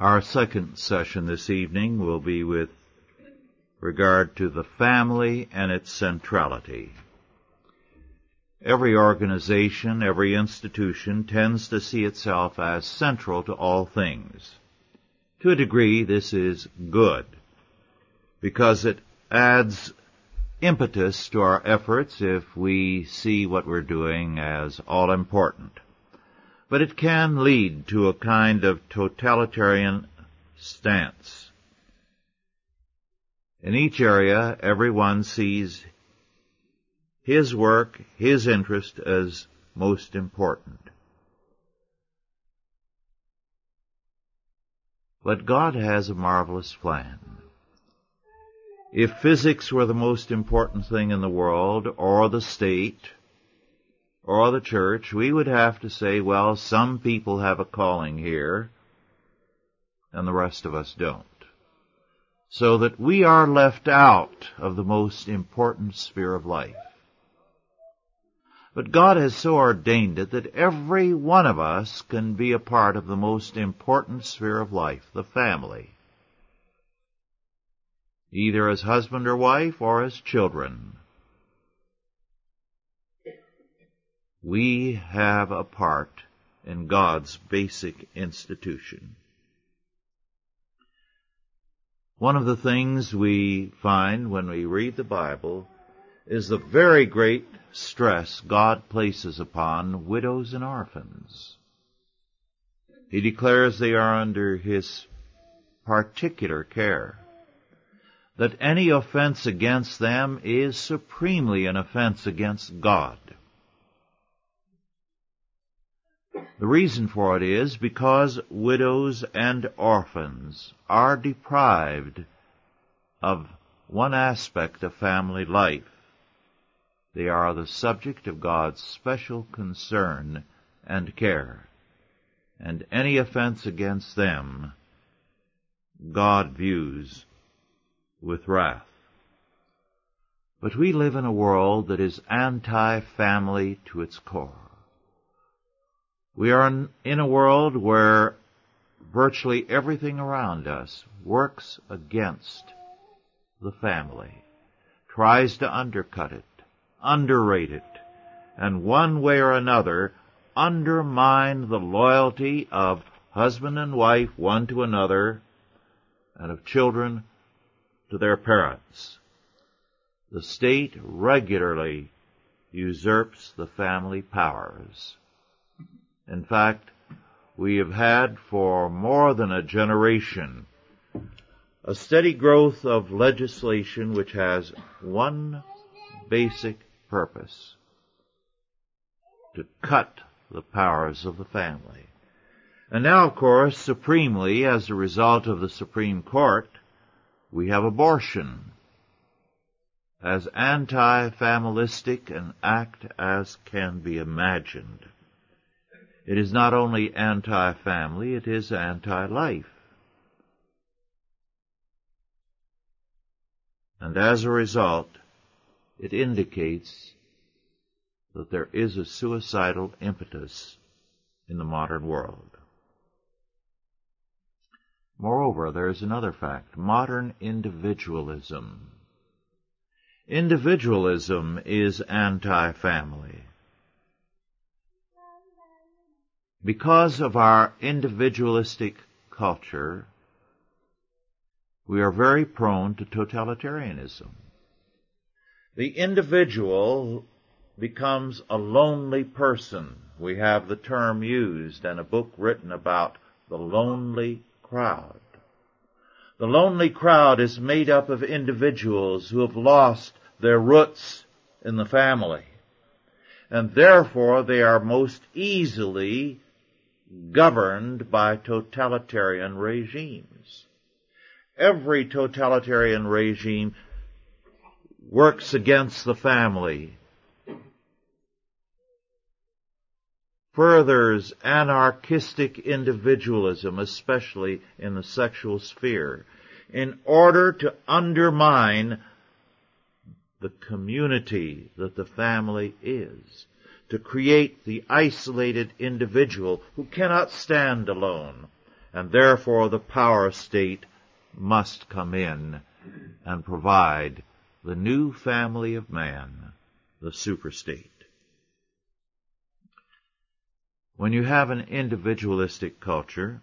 Our second session this evening will be with regard to the family and its centrality. Every organization, every institution tends to see itself as central to all things. To a degree, this is good because it adds impetus to our efforts if we see what we're doing as all important. But it can lead to a kind of totalitarian stance. In each area, everyone sees his work, his interest as most important. But God has a marvelous plan. If physics were the most important thing in the world, or the state, or the church, we would have to say, well, some people have a calling here, and the rest of us don't. So that we are left out of the most important sphere of life. But God has so ordained it that every one of us can be a part of the most important sphere of life, the family. Either as husband or wife or as children. We have a part in God's basic institution. One of the things we find when we read the Bible is the very great stress God places upon widows and orphans. He declares they are under His particular care. That any offense against them is supremely an offense against God. The reason for it is because widows and orphans are deprived of one aspect of family life they are the subject of God's special concern and care. And any offense against them, God views with wrath. But we live in a world that is anti-family to its core. We are in a world where virtually everything around us works against the family, tries to undercut it, underrate it, and one way or another undermine the loyalty of husband and wife one to another and of children to their parents. The state regularly usurps the family powers. In fact, we have had for more than a generation a steady growth of legislation which has one basic purpose to cut the powers of the family. And now, of course, supremely, as a result of the Supreme Court, we have abortion as anti-familistic an act as can be imagined. It is not only anti-family, it is anti-life. And as a result, it indicates that there is a suicidal impetus in the modern world. Moreover, there is another fact, modern individualism. Individualism is anti-family. Because of our individualistic culture, we are very prone to totalitarianism. The individual becomes a lonely person. We have the term used and a book written about the lonely crowd. The lonely crowd is made up of individuals who have lost their roots in the family. And therefore they are most easily governed by totalitarian regimes. Every totalitarian regime works against the family, furthers anarchistic individualism, especially in the sexual sphere, in order to undermine the community that the family is, to create the isolated individual who cannot stand alone and therefore the power state must come in and provide the new family of man, the superstate. When you have an individualistic culture,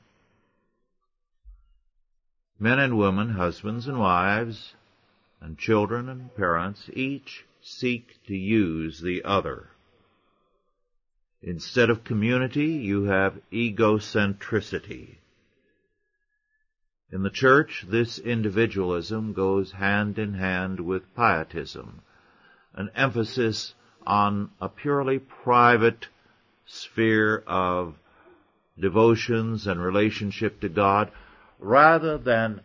men and women, husbands and wives, and children and parents each seek to use the other. Instead of community, you have egocentricity. In the church, this individualism goes hand in hand with pietism, an emphasis on a purely private sphere of devotions and relationship to God, rather than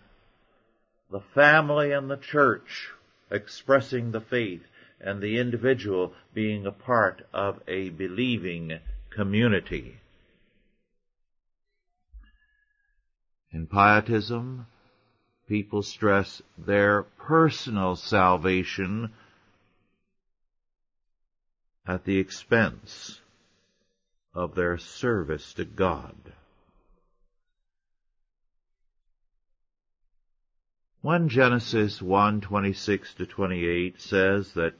the family and the church expressing the faith and the individual being a part of a believing community. In pietism, people stress their personal salvation at the expense of their service to God. When Genesis 1:26 to 28 says that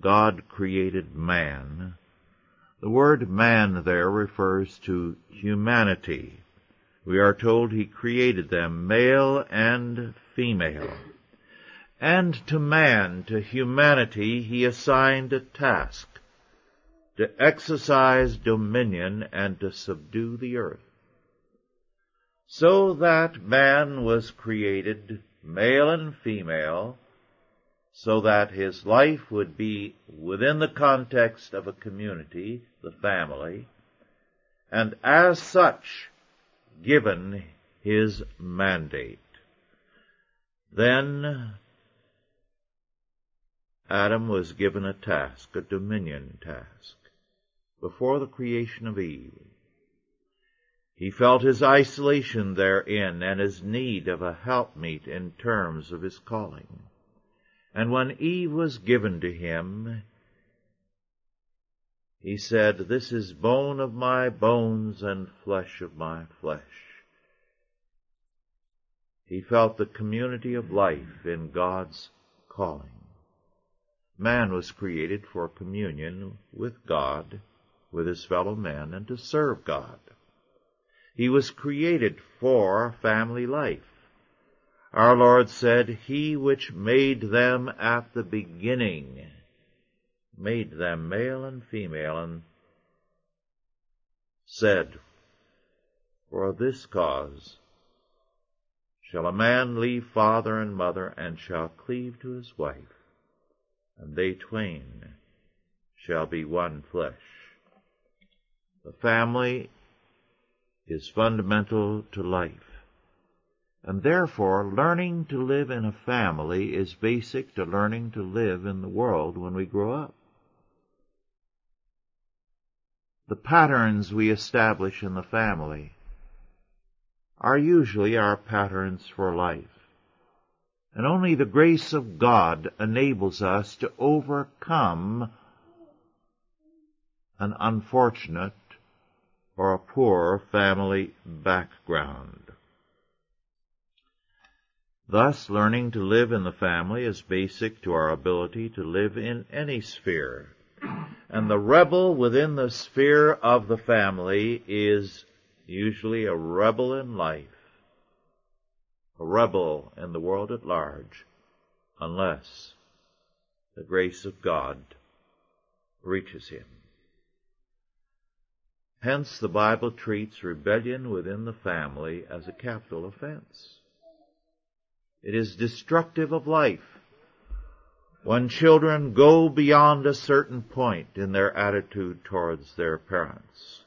God created man, the word man there refers to humanity. We are told he created them male and female. And to man, to humanity, he assigned a task to exercise dominion and to subdue the earth. So that man was created male and female, so that his life would be within the context of a community, the family, and as such given his mandate. Then Adam was given a task, a dominion task, before the creation of Eve. He felt his isolation therein and his need of a helpmeet in terms of his calling. And when Eve was given to him, he said, This is bone of my bones and flesh of my flesh. He felt the community of life in God's calling. Man was created for communion with God, with his fellow men, and to serve God. He was created for family life. Our Lord said, He which made them at the beginning made them male and female, and said, For this cause shall a man leave father and mother, and shall cleave to his wife, and they twain shall be one flesh. The family is fundamental to life. And therefore, learning to live in a family is basic to learning to live in the world when we grow up. The patterns we establish in the family are usually our patterns for life. And only the grace of God enables us to overcome an unfortunate or a poor family background. Thus, learning to live in the family is basic to our ability to live in any sphere and the rebel within the sphere of the family is usually a rebel in life, a rebel in the world at large, unless the grace of God reaches him. Hence the Bible treats rebellion within the family as a capital offense. It is destructive of life when children go beyond a certain point in their attitude towards their parents.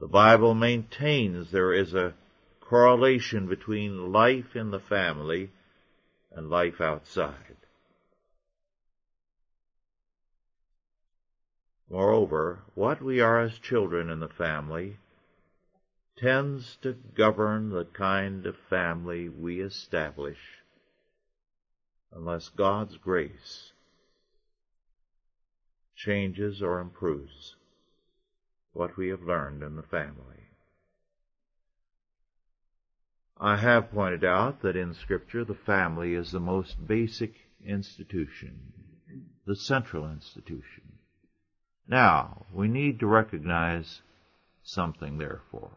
The Bible maintains there is a correlation between life in the family and life outside. Moreover, what we are as children in the family tends to govern the kind of family we establish unless God's grace changes or improves what we have learned in the family. I have pointed out that in Scripture the family is the most basic institution, the central institution. Now, we need to recognize something therefore.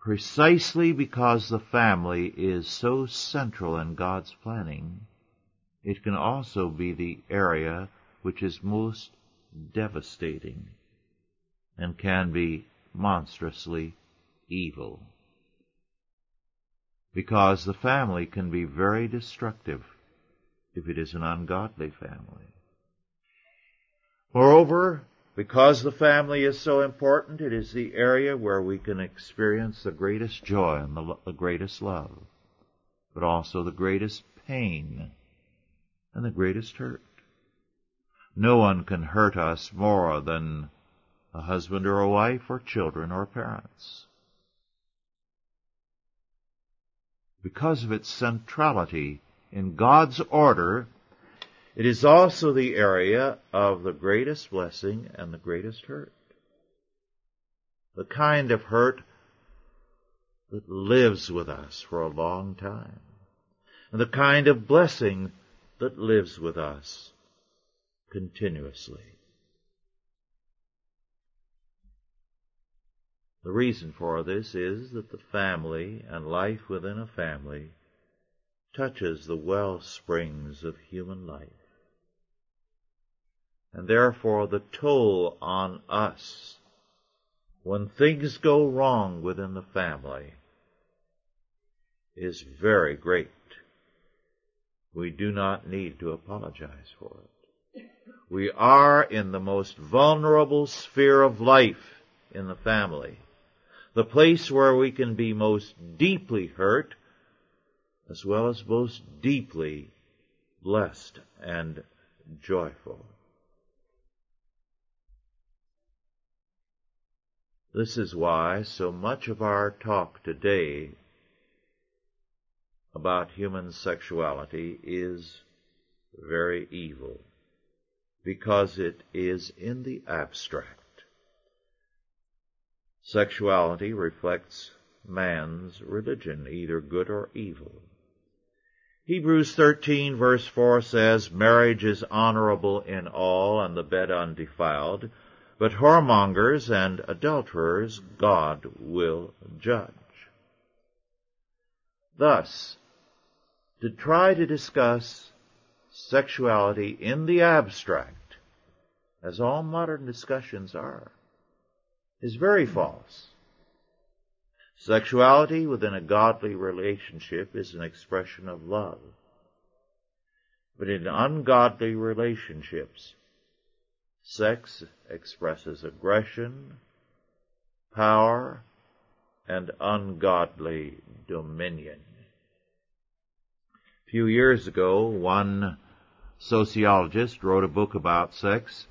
Precisely because the family is so central in God's planning, it can also be the area which is most devastating and can be monstrously evil. Because the family can be very destructive if it is an ungodly family. Moreover, because the family is so important, it is the area where we can experience the greatest joy and the, the greatest love, but also the greatest pain and the greatest hurt. No one can hurt us more than a husband or a wife or children or parents. Because of its centrality in God's order, it is also the area of the greatest blessing and the greatest hurt. The kind of hurt that lives with us for a long time. And the kind of blessing that lives with us continuously. The reason for this is that the family and life within a family touches the well springs of human life. And therefore the toll on us when things go wrong within the family is very great. We do not need to apologize for it. We are in the most vulnerable sphere of life in the family. The place where we can be most deeply hurt as well as most deeply blessed and joyful. This is why so much of our talk today about human sexuality is very evil, because it is in the abstract. Sexuality reflects man's religion, either good or evil. Hebrews 13 verse 4 says, Marriage is honorable in all and the bed undefiled, but whoremongers and adulterers God will judge. Thus, to try to discuss sexuality in the abstract, as all modern discussions are, is very false. Sexuality within a godly relationship is an expression of love. But in ungodly relationships, Sex expresses aggression, power, and ungodly dominion. A few years ago, one sociologist wrote a book about sex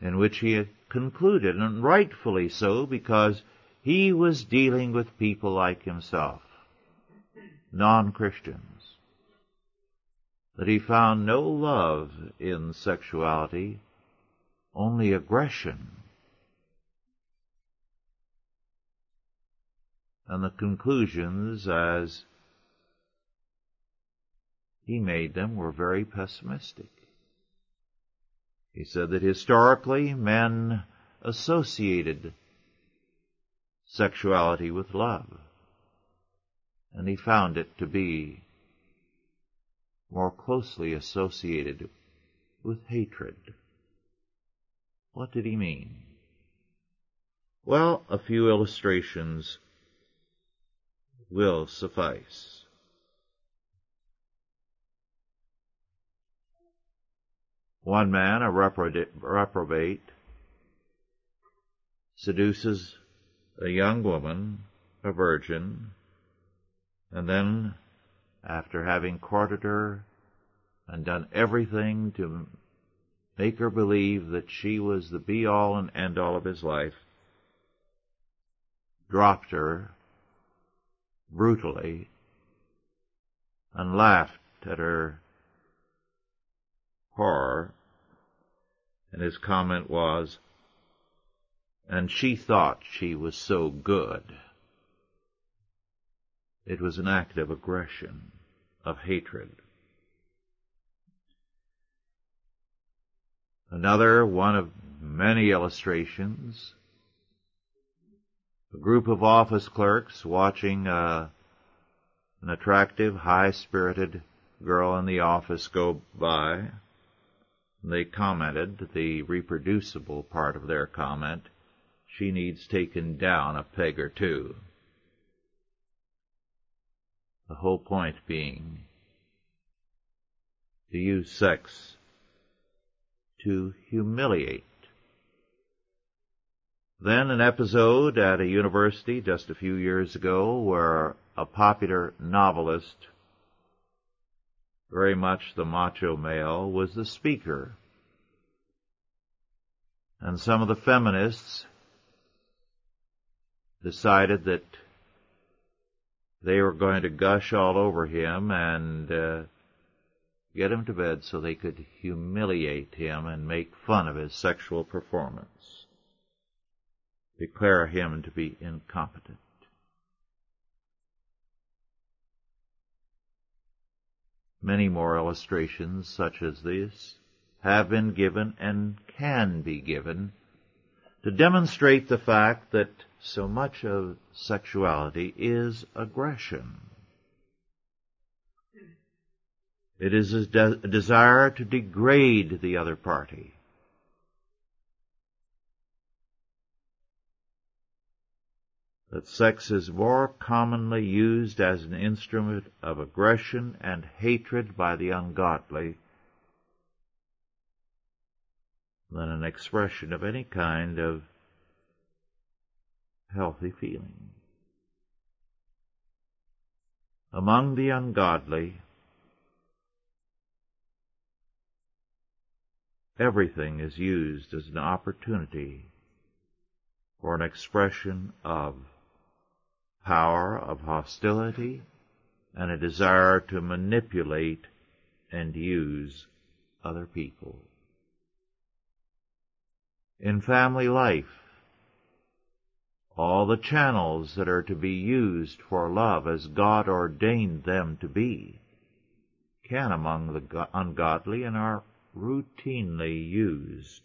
in which he concluded, and rightfully so, because he was dealing with people like himself, non-Christians, that he found no love in sexuality only aggression. And the conclusions as he made them were very pessimistic. He said that historically men associated sexuality with love. And he found it to be more closely associated with hatred. What did he mean? Well, a few illustrations will suffice. One man, a reprobate, seduces a young woman, a virgin, and then, after having courted her and done everything to make her believe that she was the be all and end all of his life, dropped her brutally and laughed at her horror. And his comment was, and she thought she was so good. It was an act of aggression, of hatred. Another one of many illustrations. A group of office clerks watching uh, an attractive, high-spirited girl in the office go by. They commented, the reproducible part of their comment, she needs taken down a peg or two. The whole point being to use sex to humiliate. Then an episode at a university just a few years ago where a popular novelist, very much the macho male, was the speaker. And some of the feminists decided that they were going to gush all over him and uh, get him to bed so they could humiliate him and make fun of his sexual performance, declare him to be incompetent. Many more illustrations such as this have been given and can be given to demonstrate the fact that so much of sexuality is aggression. It is a, de- a desire to degrade the other party. That sex is more commonly used as an instrument of aggression and hatred by the ungodly than an expression of any kind of healthy feeling. Among the ungodly, everything is used as an opportunity for an expression of power, of hostility, and a desire to manipulate and use other people. In family life, all the channels that are to be used for love as God ordained them to be can among the ungodly and are routinely used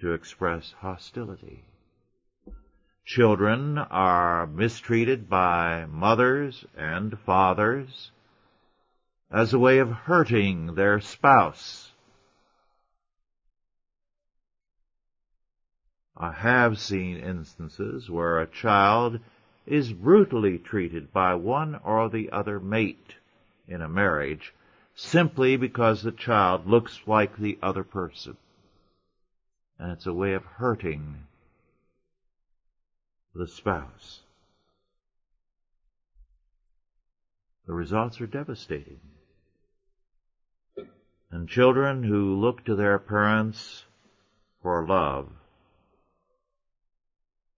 to express hostility. Children are mistreated by mothers and fathers as a way of hurting their spouse I have seen instances where a child is brutally treated by one or the other mate in a marriage simply because the child looks like the other person. And it's a way of hurting the spouse. The results are devastating. And children who look to their parents for love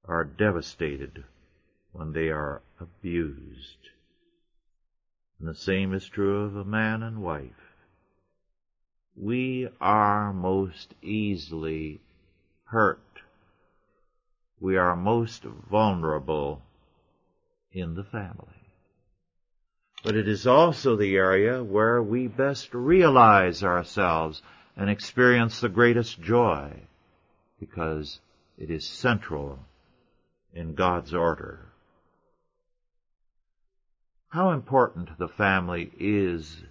are devastated when they are abused. And the same is true of a man and wife. We are most easily hurt. We are most vulnerable in the family. But it is also the area where we best realize ourselves and experience the greatest joy because it is central in God's order. How important the family is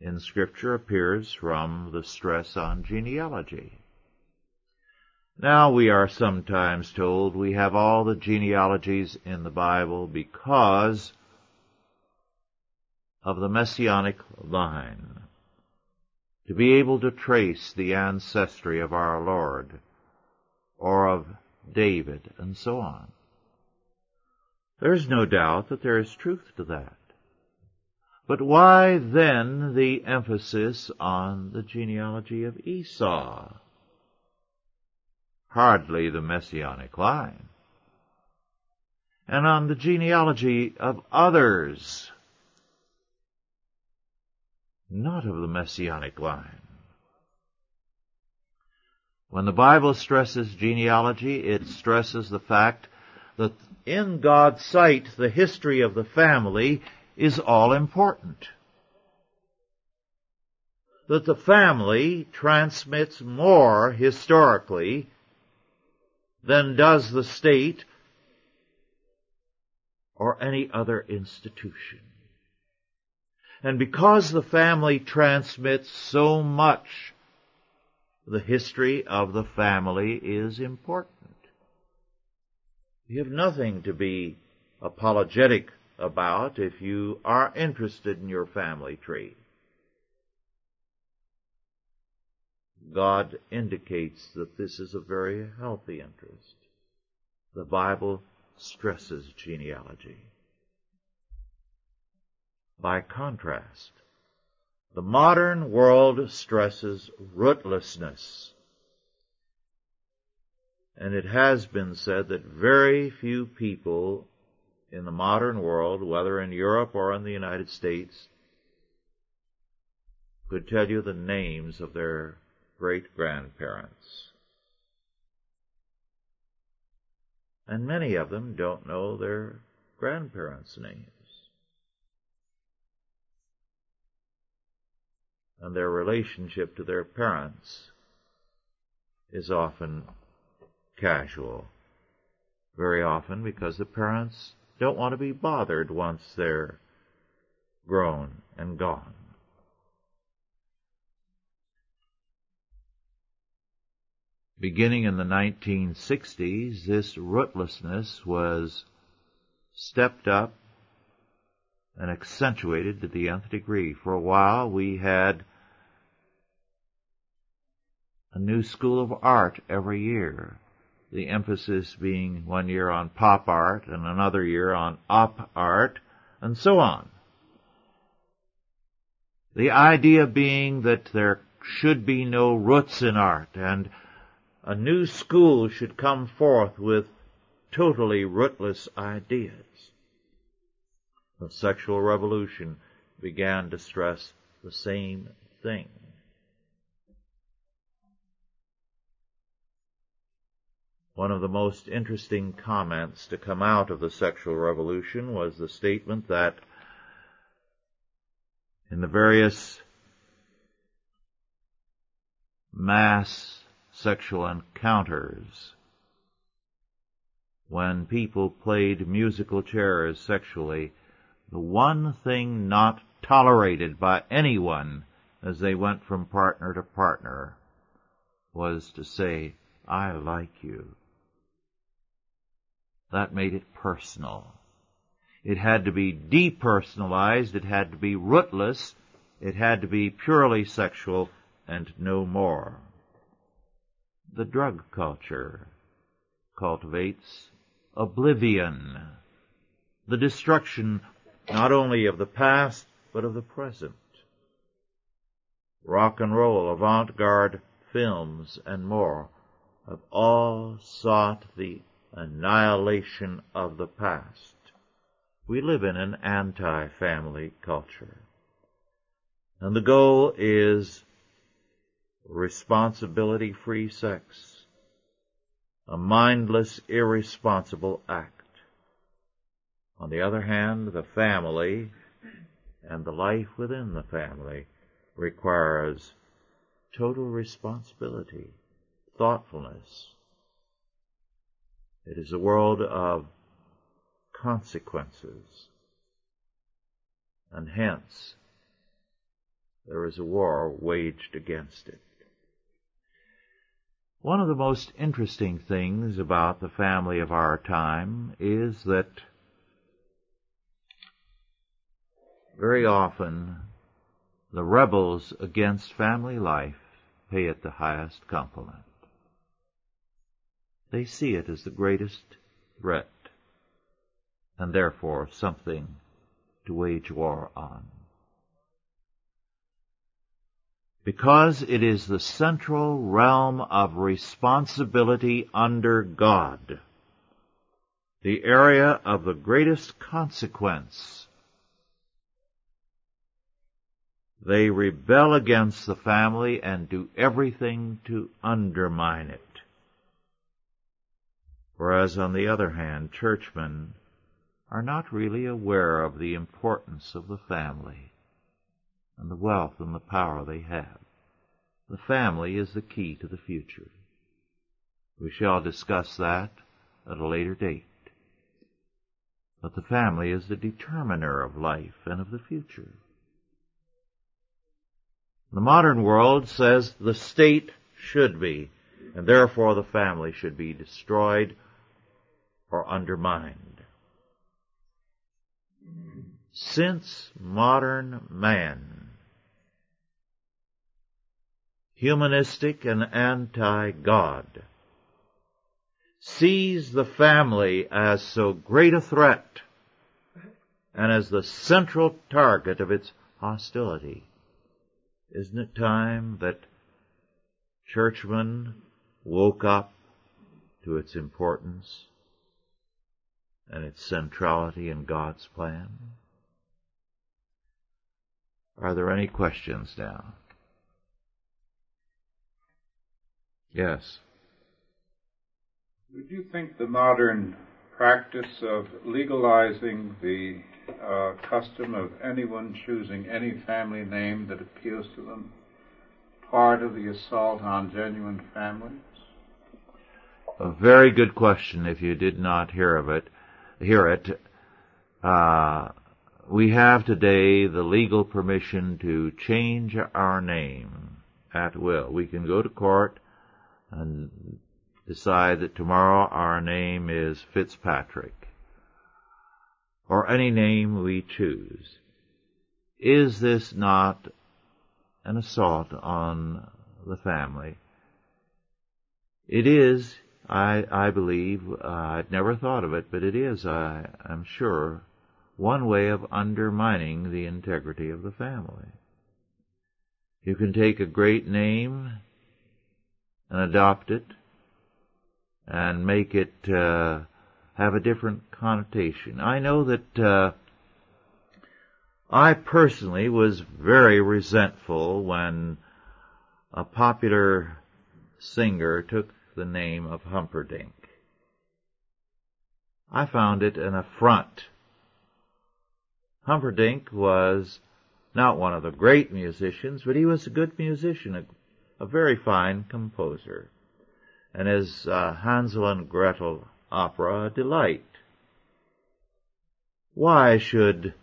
in scripture appears from the stress on genealogy. Now we are sometimes told we have all the genealogies in the Bible because of the messianic line. To be able to trace the ancestry of our Lord or of David, and so on. There's no doubt that there is truth to that. But why then the emphasis on the genealogy of Esau? Hardly the messianic line. And on the genealogy of others, not of the messianic line. When the Bible stresses genealogy, it stresses the fact that in God's sight, the history of the family is all important. That the family transmits more historically than does the state or any other institution. And because the family transmits so much, the history of the family is important. You have nothing to be apologetic about if you are interested in your family tree. God indicates that this is a very healthy interest. The Bible stresses genealogy. By contrast, the modern world stresses rootlessness. And it has been said that very few people in the modern world, whether in Europe or in the United States, could tell you the names of their great grandparents. And many of them don't know their grandparents' names. And their relationship to their parents is often casual. Very often because the parents don't want to be bothered once they're grown and gone. Beginning in the 1960s, this rootlessness was stepped up and accentuated to the nth degree. For a while, we had a new school of art every year. The emphasis being one year on pop art and another year on op art and so on. The idea being that there should be no roots in art and a new school should come forth with totally rootless ideas. The sexual revolution began to stress the same thing. One of the most interesting comments to come out of the sexual revolution was the statement that in the various mass sexual encounters. When people played musical chairs sexually, the one thing not tolerated by anyone as they went from partner to partner was to say, I like you. That made it personal. It had to be depersonalized, it had to be rootless, it had to be purely sexual and no more the drug culture cultivates oblivion, the destruction not only of the past, but of the present. Rock and roll, avant-garde films, and more have all sought the annihilation of the past. We live in an anti-family culture. And the goal is responsibility-free sex, a mindless, irresponsible act. On the other hand, the family and the life within the family requires total responsibility, thoughtfulness. It is a world of consequences. And hence, there is a war waged against it. One of the most interesting things about the family of our time is that very often the rebels against family life pay it the highest compliment. They see it as the greatest threat and therefore something to wage war on because it is the central realm of responsibility under God, the area of the greatest consequence. They rebel against the family and do everything to undermine it. Whereas on the other hand, churchmen are not really aware of the importance of the family and the wealth and the power they have. The family is the key to the future. We shall discuss that at a later date. But the family is the determiner of life and of the future. The modern world says the state should be, and therefore the family should be destroyed or undermined. Since modern man, humanistic and anti-God, sees the family as so great a threat and as the central target of its hostility, isn't it time that churchmen woke up to its importance and its centrality in God's plan? Are there any questions now? Yes. Would you think the modern practice of legalizing the uh, custom of anyone choosing any family name that appeals to them part of the assault on genuine families? A very good question. If you did not hear of it, hear it. Uh, we have today the legal permission to change our name at will. We can go to court and decide that tomorrow our name is Fitzpatrick, or any name we choose. Is this not an assault on the family? It is, I, I believe, uh, I'd never thought of it, but it is, I, I'm sure, one way of undermining the integrity of the family. You can take a great name and adopt it and make it uh, have a different connotation. I know that uh, I personally was very resentful when a popular singer took the name of Humperdinck. I found it an affront. Humperdinck was not one of the great musicians, but he was a good musician, a, a very fine composer and his uh, Hansel and Gretel opera delight. Why should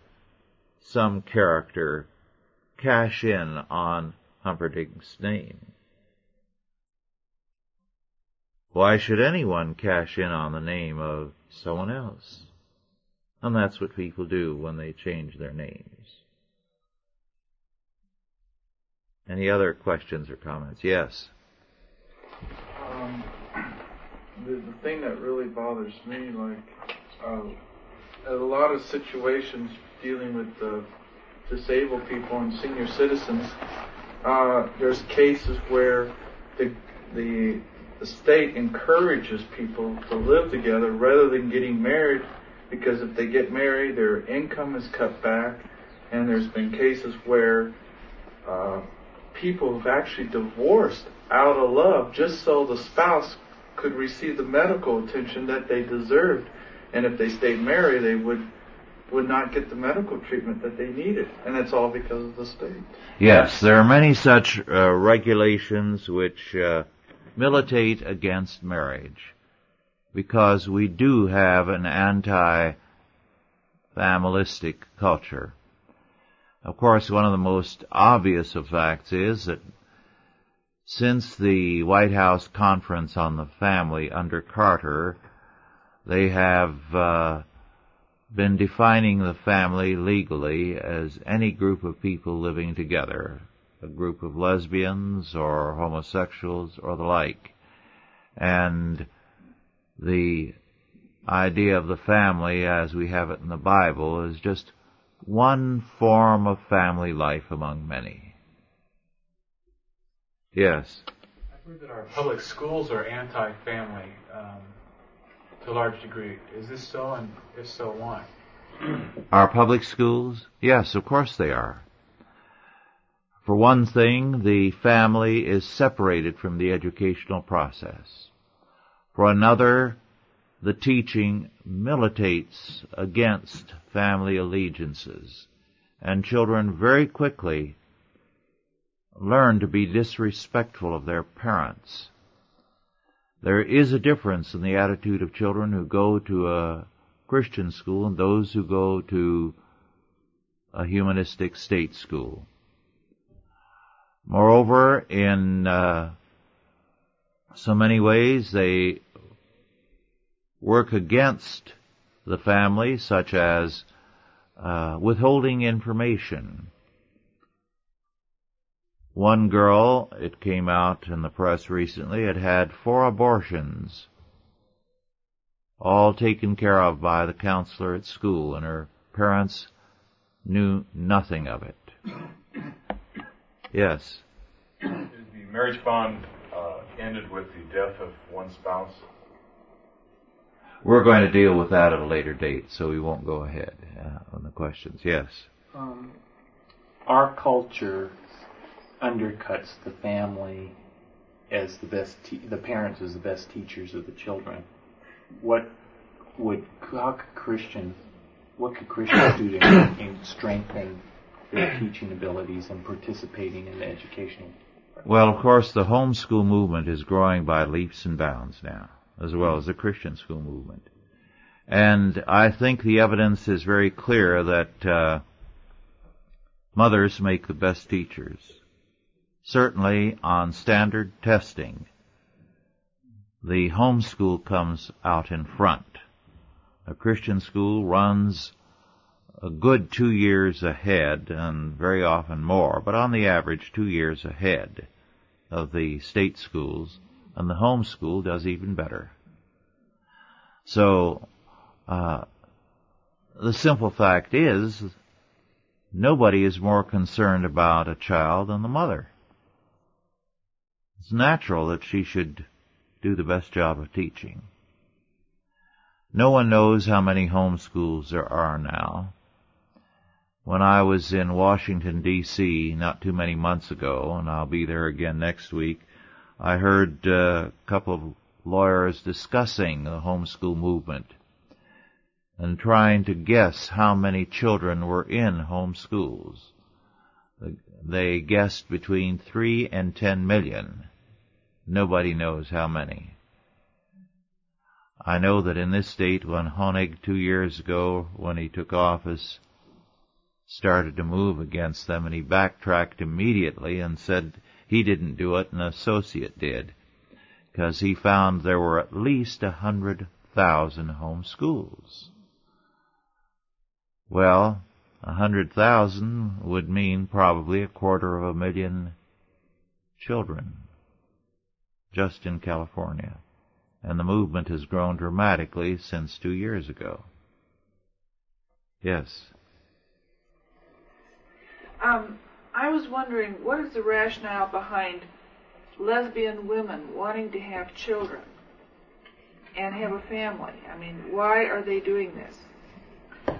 some character cash in on Humperdinck's name? Why should anyone cash in on the name of someone else? And that's what people do when they change their names. Any other questions or comments? Yes um, the, the thing that really bothers me, like, uh, a lot of situations dealing with uh, disabled people and senior citizens, uh, there's cases where the, the the state encourages people to live together rather than getting married because if they get married, their income is cut back, and there's been cases where uh, people have actually divorced out of love just so the spouse could receive the medical attention that they deserved. And if they stayed married, they would would not get the medical treatment that they needed, and that's all because of the state. Yes, there are many such uh, regulations which uh, militate against marriage, because we do have an anti-familistic culture. Of course, one of the most obvious of facts is that since the White House conference on the family under Carter, they have uh, been defining the family legally as any group of people living together, a group of lesbians or homosexuals or the like. And the idea of the family as we have it in the Bible is just one form of family life among many. Yes. I've heard that our public schools are anti-family um, to a large degree. Is this so, and if so, why? Our public schools? Yes, of course they are. For one thing, the family is separated from the educational process. For another, the teaching militates against family allegiances, and children very quickly learn to be disrespectful of their parents. There is a difference in the attitude of children who go to a Christian school and those who go to a humanistic state school. Moreover, in uh, so many ways, they work against the family, such as uh, withholding information. One girl, it came out in the press recently, had had four abortions, all taken care of by the counselor at school, and her parents knew nothing of it. Yes. Is The marriage bond uh, ended with the death of one spouse. We're going to deal with that at a later date, so we won't go ahead uh, on the questions. Yes. Um, our culture undercuts the family as the best, te- the parents as the best teachers of the children. What would how could Christians, what could Christians do to in strengthen their teaching abilities and participating in the educational? Well, of course, the homeschool movement is growing by leaps and bounds now, as well as the Christian school movement. And I think the evidence is very clear that uh, mothers make the best teachers. Certainly on standard testing, the homeschool comes out in front. A Christian school runs a good two years ahead, and very often more, but on the average two years ahead of the state schools, and the homeschool does even better. So, uh, the simple fact is, nobody is more concerned about a child than the mother. It's natural that she should do the best job of teaching. No one knows how many homeschools there are now. When I was in Washington D.C. not too many months ago, and I'll be there again next week, I heard a couple of lawyers discussing the homeschool movement and trying to guess how many children were in homeschools. They guessed between three and ten million. Nobody knows how many. I know that in this state, when Honig two years ago, when he took office, started to move against them, and he backtracked immediately and said he didn't do it, an associate did, because he found there were at least a hundred thousand home schools. Well, a hundred thousand would mean probably a quarter of a million children just in California. And the movement has grown dramatically since two years ago. Yes. Um, I was wondering, what is the rationale behind lesbian women wanting to have children and have a family? I mean, why are they doing this?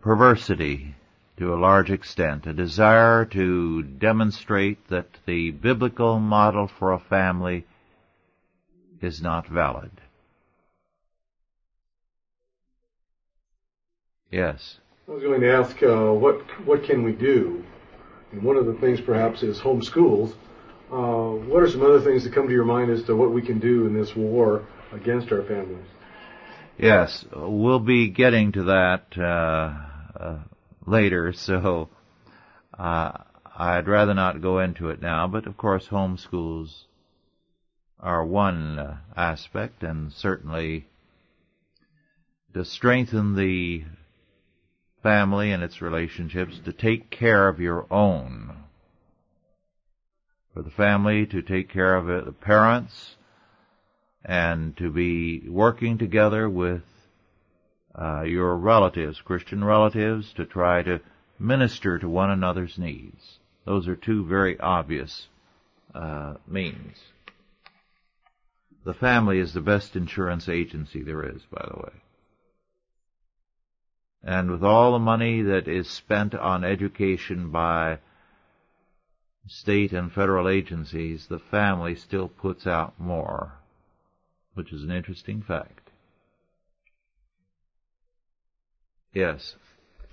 Perversity, to a large extent, a desire to demonstrate that the biblical model for a family is not valid. Yes. I was going to ask, uh, what what can we do? And one of the things perhaps is homeschools. Uh, what are some other things that come to your mind as to what we can do in this war against our families? Yes, we'll be getting to that uh, uh later, so uh, I'd rather not go into it now. But of course, homeschools are one aspect, and certainly to strengthen the family and its relationships, to take care of your own. For the family to take care of the parents and to be working together with uh, your relatives, Christian relatives, to try to minister to one another's needs. Those are two very obvious uh, means. The family is the best insurance agency there is, by the way. And with all the money that is spent on education by state and federal agencies, the family still puts out more, which is an interesting fact. Yes.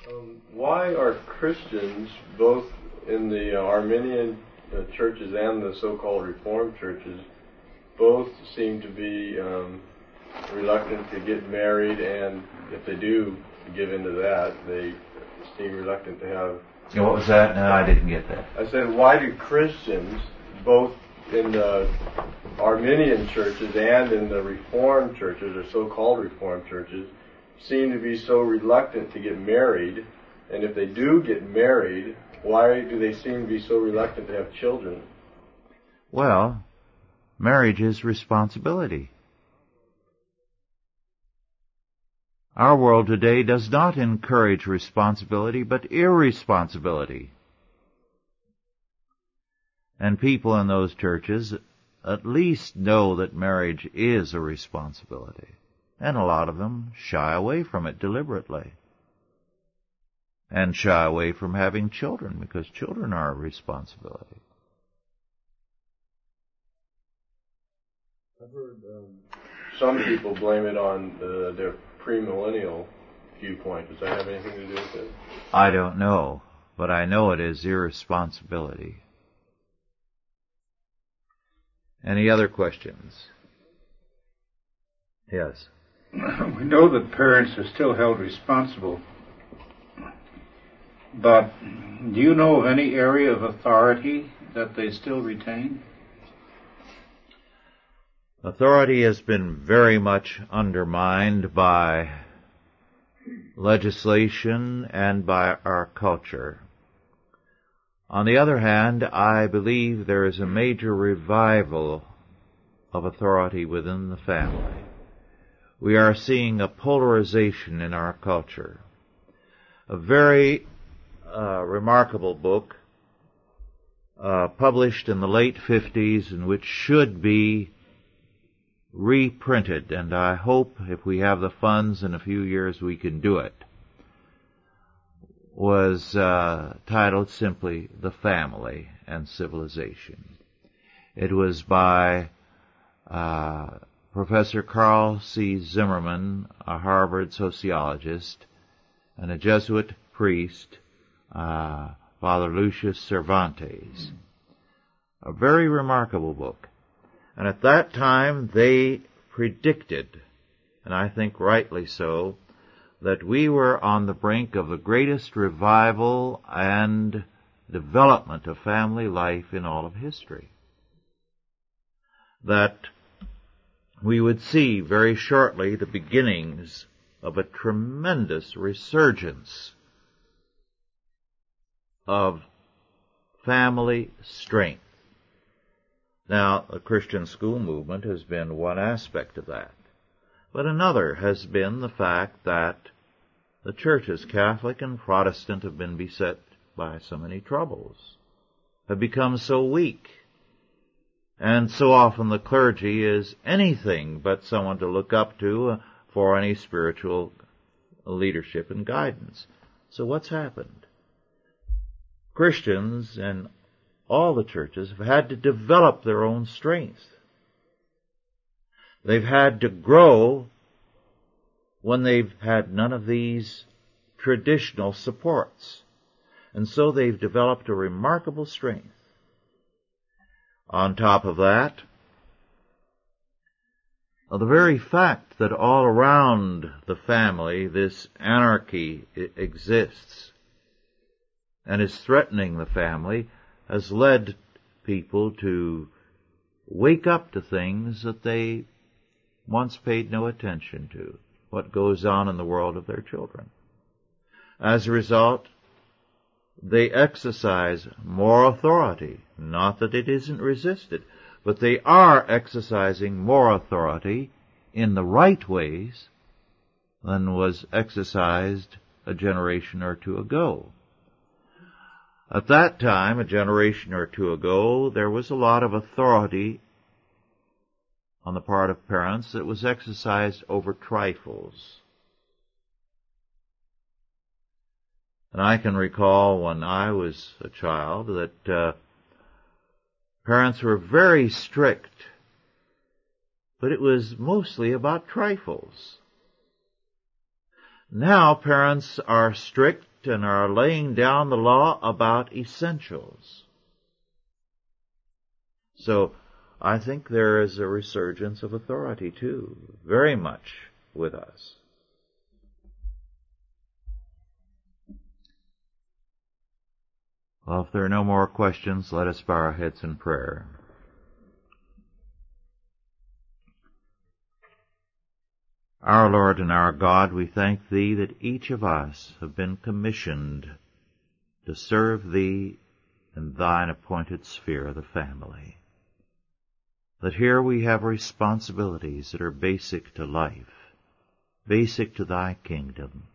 Um, why are Christians, both in the Arminian uh, churches and the so-called Reformed churches, both seem to be um, reluctant to get married, and if they do give into that, they seem reluctant to have. Yeah, what was that? No, I didn't get that. I said, why do Christians, both in the Arminian churches and in the Reformed churches, or so-called Reformed churches, seem to be so reluctant to get married? And if they do get married, why do they seem to be so reluctant to have children? Well, marriage is responsibility. Our world today does not encourage responsibility, but irresponsibility. And people in those churches at least know that marriage is a responsibility. And a lot of them shy away from it deliberately. And shy away from having children because children are a responsibility. I've heard um, some people blame it on the, their premillennial viewpoint. Does that have anything to do with it? I don't know, but I know it is irresponsibility. Any other questions? Yes. We know that parents are still held responsible, but do you know of any area of authority that they still retain? Authority has been very much undermined by legislation and by our culture. On the other hand, I believe there is a major revival of authority within the family. We are seeing a polarization in our culture. A very uh, remarkable book uh, published in the late 50s and which should be reprinted, and I hope if we have the funds in a few years we can do it, was uh, titled simply The Family and Civilization. It was by uh, Professor Carle C. Zimmerman, a Harvard sociologist, and a Jesuit priest, uh, Father Lucius Cervantes. A very remarkable book. And at that time they predicted, and I think rightly so, that we were on the brink of the greatest revival and development of family life in all of history. That we would see very shortly the beginnings of a tremendous resurgence of family strength. Now, the Christian school movement has been one aspect of that. But another has been the fact that the churches, Catholic and Protestant, have been beset by so many troubles, have become so weak, and so often the clergy is anything but someone to look up to uh, for any spiritual leadership and guidance. So what's happened? Christians and all the churches have had to develop their own strength. They've had to grow when they've had none of these traditional supports. And so they've developed a remarkable strength. On top of that, the very fact that all around the family this anarchy exists and is threatening the family has led people to wake up to things that they once paid no attention to, what goes on in the world of their children. As a result, they exercise more authority. Not that it isn't resisted, but they are exercising more authority in the right ways than was exercised a generation or two ago. At that time, a generation or two ago, there was a lot of authority on the part of parents that was exercised over trifles. And I can recall when I was a child that uh, parents were very strict, but it was mostly about trifles. Now parents are strict and are laying down the law about essentials. So I think there is a resurgence of authority too, very much with us. Well, if there are no more questions, let us bow our heads in prayer. Our Lord and our God, we thank Thee that each of us have been commissioned to serve Thee in Thine appointed sphere, of the family. That here we have responsibilities that are basic to life, basic to Thy kingdom,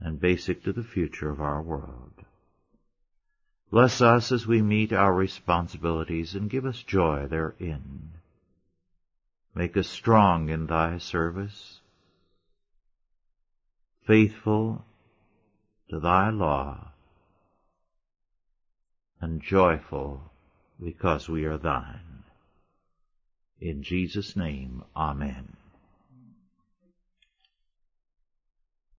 and basic to the future of our world. Bless us as we meet our responsibilities and give us joy therein. Make us strong in thy service, faithful to thy law, and joyful because we are thine. In Jesus' name, Amen.